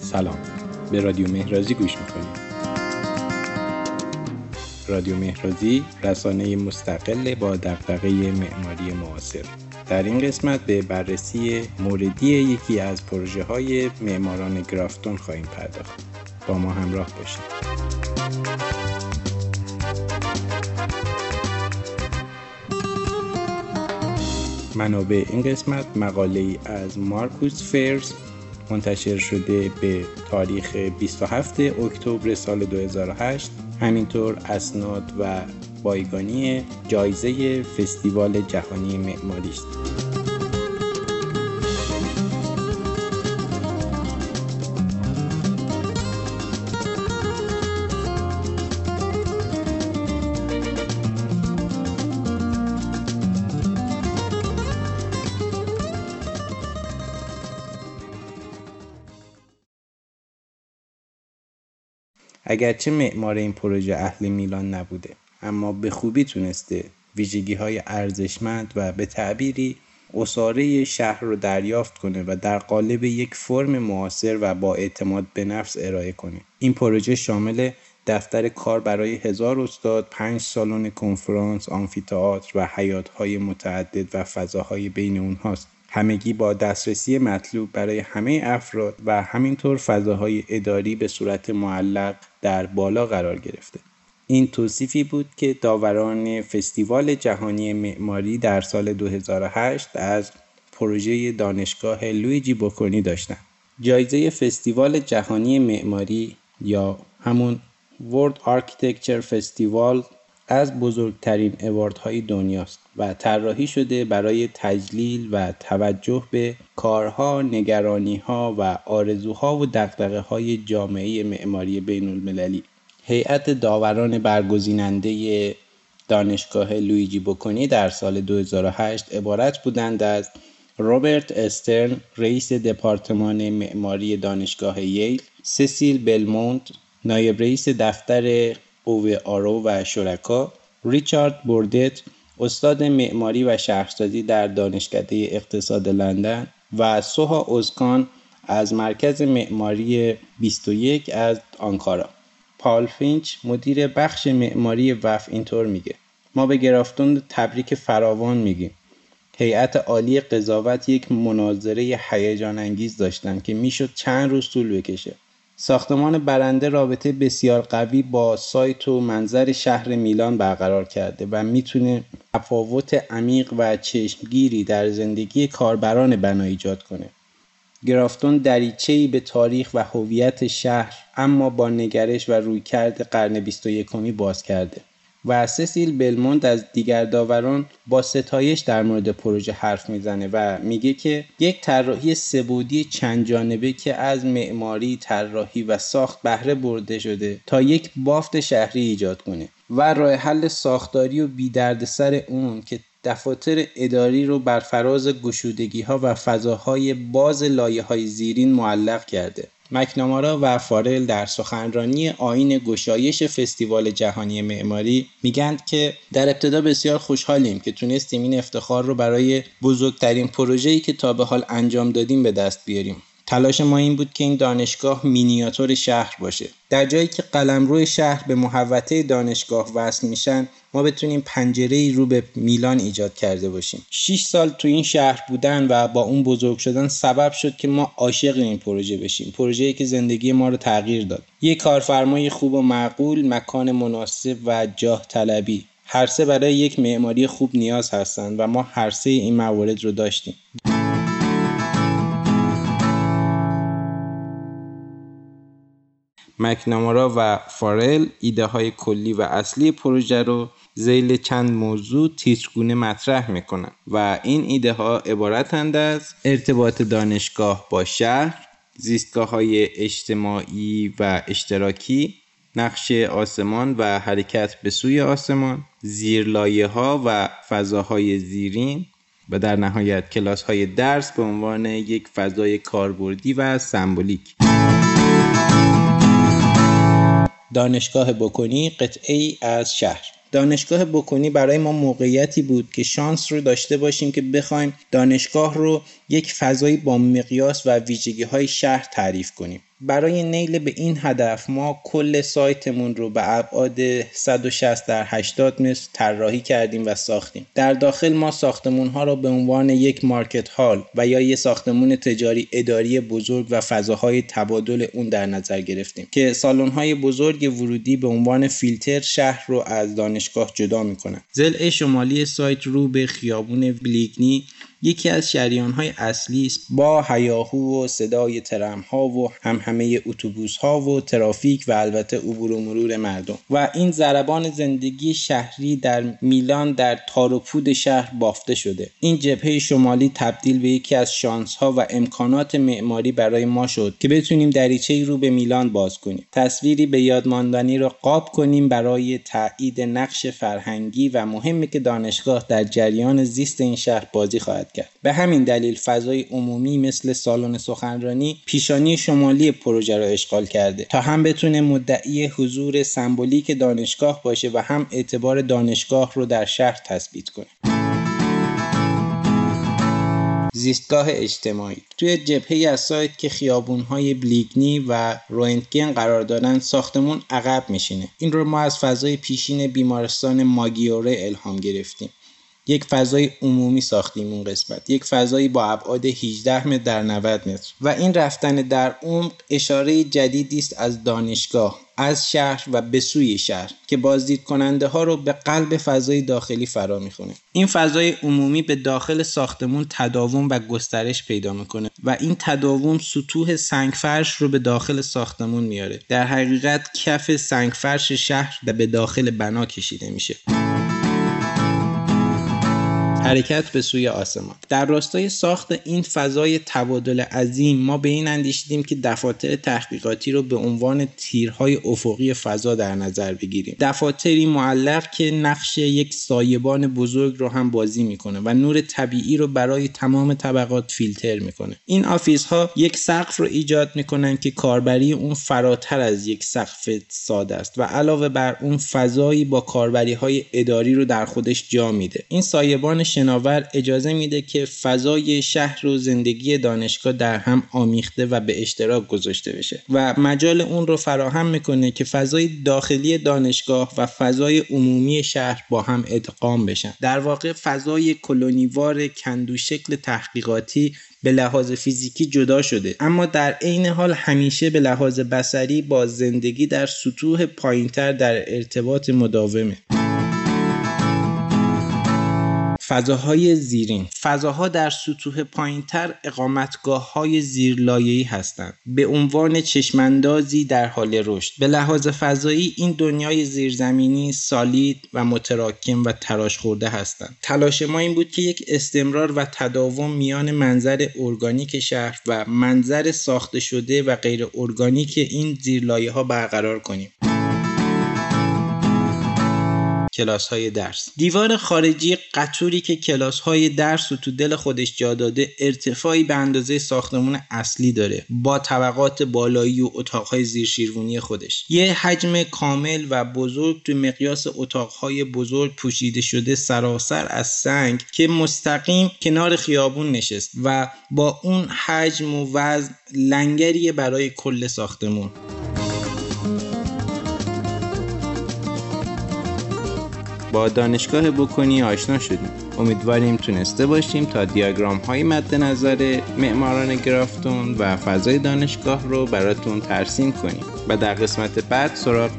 سلام. به رادیو مهرازی گوش می‌کنید رادیو مهرازی رسانه مستقل با دقدقه معماری معاصر. در این قسمت به بررسی موردی یکی از پروژه های معماران گرافتون خواهیم پرداخت. با ما همراه باشید. منابع این قسمت مقاله ای از مارکوس فیرز منتشر شده به تاریخ 27 اکتبر سال 2008 همینطور اسناد و بایگانی جایزه فستیوال جهانی معماری است. اگرچه معمار این پروژه اهل میلان نبوده اما به خوبی تونسته ویژگی های ارزشمند و به تعبیری اصاره شهر رو دریافت کنه و در قالب یک فرم معاصر و با اعتماد به نفس ارائه کنه این پروژه شامل دفتر کار برای هزار استاد، پنج سالن کنفرانس، آمفیتئاتر و حیاتهای متعدد و فضاهای بین اونهاست. همگی با دسترسی مطلوب برای همه افراد و همینطور فضاهای اداری به صورت معلق در بالا قرار گرفته. این توصیفی بود که داوران فستیوال جهانی معماری در سال 2008 از پروژه دانشگاه لویجی بوکونی داشتند. جایزه فستیوال جهانی معماری یا همون World Architecture Festival از بزرگترین اواردهای دنیاست و طراحی شده برای تجلیل و توجه به کارها، نگرانیها و آرزوها و دقدقه های جامعه معماری بین المللی. هیئت داوران برگزیننده دانشگاه لویجی بوکونی در سال 2008 عبارت بودند از روبرت استرن رئیس دپارتمان معماری دانشگاه ییل سسیل بلمونت نایب رئیس دفتر اوه آرو و شرکا ریچارد بوردت استاد معماری و شهرسازی در دانشکده اقتصاد لندن و سوها اوزکان از مرکز معماری 21 از آنکارا. پال فینچ مدیر بخش معماری وف اینطور میگه. ما به گرافتون تبریک فراوان میگیم. هیئت عالی قضاوت یک مناظره هیجان انگیز داشتن که می‌شد چند روز طول بکشه. ساختمان برنده رابطه بسیار قوی با سایت و منظر شهر میلان برقرار کرده و می‌تونه تفاوت عمیق و چشمگیری در زندگی کاربران بنا ایجاد کنه. گرافتون دریچه‌ای به تاریخ و هویت شهر اما با نگرش و رویکرد قرن 21 باز کرده. و سسیل بلموند از دیگر داوران با ستایش در مورد پروژه حرف می‌زنه و میگه که یک طراحی سبودی چند جانبه که از معماری، طراحی و ساخت بهره برده شده تا یک بافت شهری ایجاد کنه و راه حل ساختاری و بیدردسر اون که دفاتر اداری رو بر فراز گشودگی ها و فضاهای باز لایه های زیرین معلق کرده. مکنامارا و فارل در سخنرانی آین گشایش فستیوال جهانی معماری میگند که در ابتدا بسیار خوشحالیم که تونستیم این افتخار رو برای بزرگترین پروژه‌ای که تا به حال انجام دادیم به دست بیاریم. تلاش ما این بود که این دانشگاه مینیاتور شهر باشه. در جایی که قلمرو شهر به محوطه دانشگاه وصل میشن ما بتونیم پنجره رو به میلان ایجاد کرده باشیم. 6 سال تو این شهر بودن و با اون بزرگ شدن سبب شد که ما عاشق این پروژه بشیم. پروژه‌ای که زندگی ما رو تغییر داد. یک کارفرمای خوب و معقول مکان مناسب و جاه طلبی. هر سه برای یک معماری خوب نیاز هستند و ما هر سه این موارد رو داشتیم. مکنامارا و فارل ایده های کلی و اصلی پروژه رو زیل چند موضوع تیترگونه مطرح می‌کنن و این ایده ها عبارتند از ارتباط دانشگاه با شهر زیستگاه های اجتماعی و اشتراکی نقش آسمان و حرکت به سوی آسمان زیرلایه ها و فضاهای زیرین و در نهایت کلاس های درس به عنوان یک فضای کاربردی و سمبولیک. دانشگاه بکنی ای از شهر. دانشگاه بکنی برای ما موقعیتی بود که شانس رو داشته باشیم که بخوایم دانشگاه رو یک فضایی با مقیاس و ویژگی های شهر تعریف کنیم. برای نیل به این هدف ما کل سایتمون رو به ابعاد 160 در 80 متر طراحی کردیم و ساختیم. در داخل ما ساختمون ها را به عنوان یک مارکت هال و یا یک ساختمون تجاری اداری بزرگ و فضاهای تبادل اون در نظر گرفتیم که سالن های بزرگ ورودی به عنوان فیلتر شهر رو از دانشگاه جدا می‌کنن. زل شمالی سایت رو به خیابون بلیگنی یکی از شریان های اصلی است با هیاهو و صدای ترم ها و همه اتوبوس ها و ترافیک و البته عبور و مرور مردم. و این ضربان زندگی شهری در میلان در تار شهر بافته شده. این جبهه شمالی تبدیل به یکی از شانس ها و امکانات معماری برای ما شد که بتونیم دریچه رو به میلان باز کنیم. تصویری به یادماندنی را قاب کنیم برای تایید نقش فرهنگی و مهمی که دانشگاه در جریان زیست این شهر بازی خواهد به همین دلیل فضای عمومی مثل سالن سخنرانی پیشانی شمالی پروژه را اشغال کرده تا هم بتونه مدعی حضور سمبولیک دانشگاه باشه و هم اعتبار دانشگاه رو در شهر تثبیت کنه. زیستگاه اجتماعی. توی جبهه از سایت که خیابونهای بلیگنی و روینتگن قرار دارن ساختمون عقب میشینه. این رو ما از فضای پیشین بیمارستان ماگیوره الهام گرفتیم. یک فضای عمومی ساختیم اون قسمت. یک فضایی با ابعاد 18 متر در 90 متر. و این رفتن در عمق اشاره جدیدی است از دانشگاه از شهر و به سوی شهر که بازدید کننده ها رو به قلب فضای داخلی فرا می‌خونه. این فضای عمومی به داخل ساختمون تداوم و گسترش پیدا می‌کنه و این تداوم سطوح سنگفرش رو به داخل ساختمون میاره در حقیقت کف سنگفرش شهر به داخل بنا کشیده میشه. حرکت به سوی آسمان. در راستای ساخت این فضای تبادل عظیم ما به این اندیشیدیم که دفاتر تحقیقاتی رو به عنوان تیرهای افقی فضا در نظر بگیریم. دفاتری معلق که نقش یک سایبان بزرگ رو هم بازی می‌کنه و نور طبیعی رو برای تمام طبقات فیلتر می‌کنه. این office ها یک سقف رو ایجاد می‌کنن که کاربری اون فراتر از یک سقف ساده است و علاوه بر اون فضایی با کاربری های اداری رو در خودش جا میده. این سایبان شناور اجازه میده که فضای شهر و زندگی دانشگاه در هم آمیخته و به اشتراک گذاشته بشه. و مجال اون رو فراهم می‌کنه که فضای داخلی دانشگاه و فضای عمومی شهر با هم ادغام بشن. در واقع فضای کلونیوار کندو شکل تحقیقاتی به لحاظ فیزیکی جدا شده. اما در عین حال همیشه به لحاظ بسری با زندگی در سطوح پایینتر در ارتباط مداومه. فضاهای زیرین. فضاها در سطوح پایینتر اقامتگاه های زیرلایه‌ای هستند. به عنوان چشماندازی در حال رشد. به لحاظ فضایی این دنیای زیرزمینی سالید و متراکم و تراش خورده هستند. تلاش ما این بود که یک استمرار و تداوم میان منظر ارگانیک شهر و منظر ساخته شده و غیر ارگانیک این زیرلایه ها برقرار کنیم. کلاس های درس. دیوار خارجی قطوری که کلاس های درس رو تو دل خودش جا داده ارتفاعی به اندازه ساختمون اصلی داره با طبقات بالایی و اتاقهای زیر شیروانی خودش. یه حجم کامل و بزرگ تو مقیاس اتاقهای بزرگ پوشیده شده سراسر از سنگ که مستقیم کنار خیابون نشست و با اون حجم و وزن لنگریه برای کل ساختمون با دانشگاه بکنی آشنا شدیم. امیدواریم تونسته باشیم تا دیاگرام های مد نظر معماران گرافتون و فضای دانشگاه رو براتون ترسیم کنیم و در قسمت بعد سراغ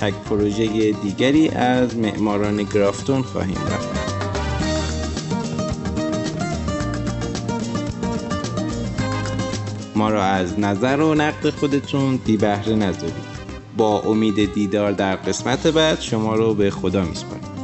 تک پروژه دیگری از معماران گرافتون خواهیم رفت. ما را از نظر و نقد خودتون بی بهره نذارید. با امید دیدار در قسمت بعد شما رو به خدا میسپاریم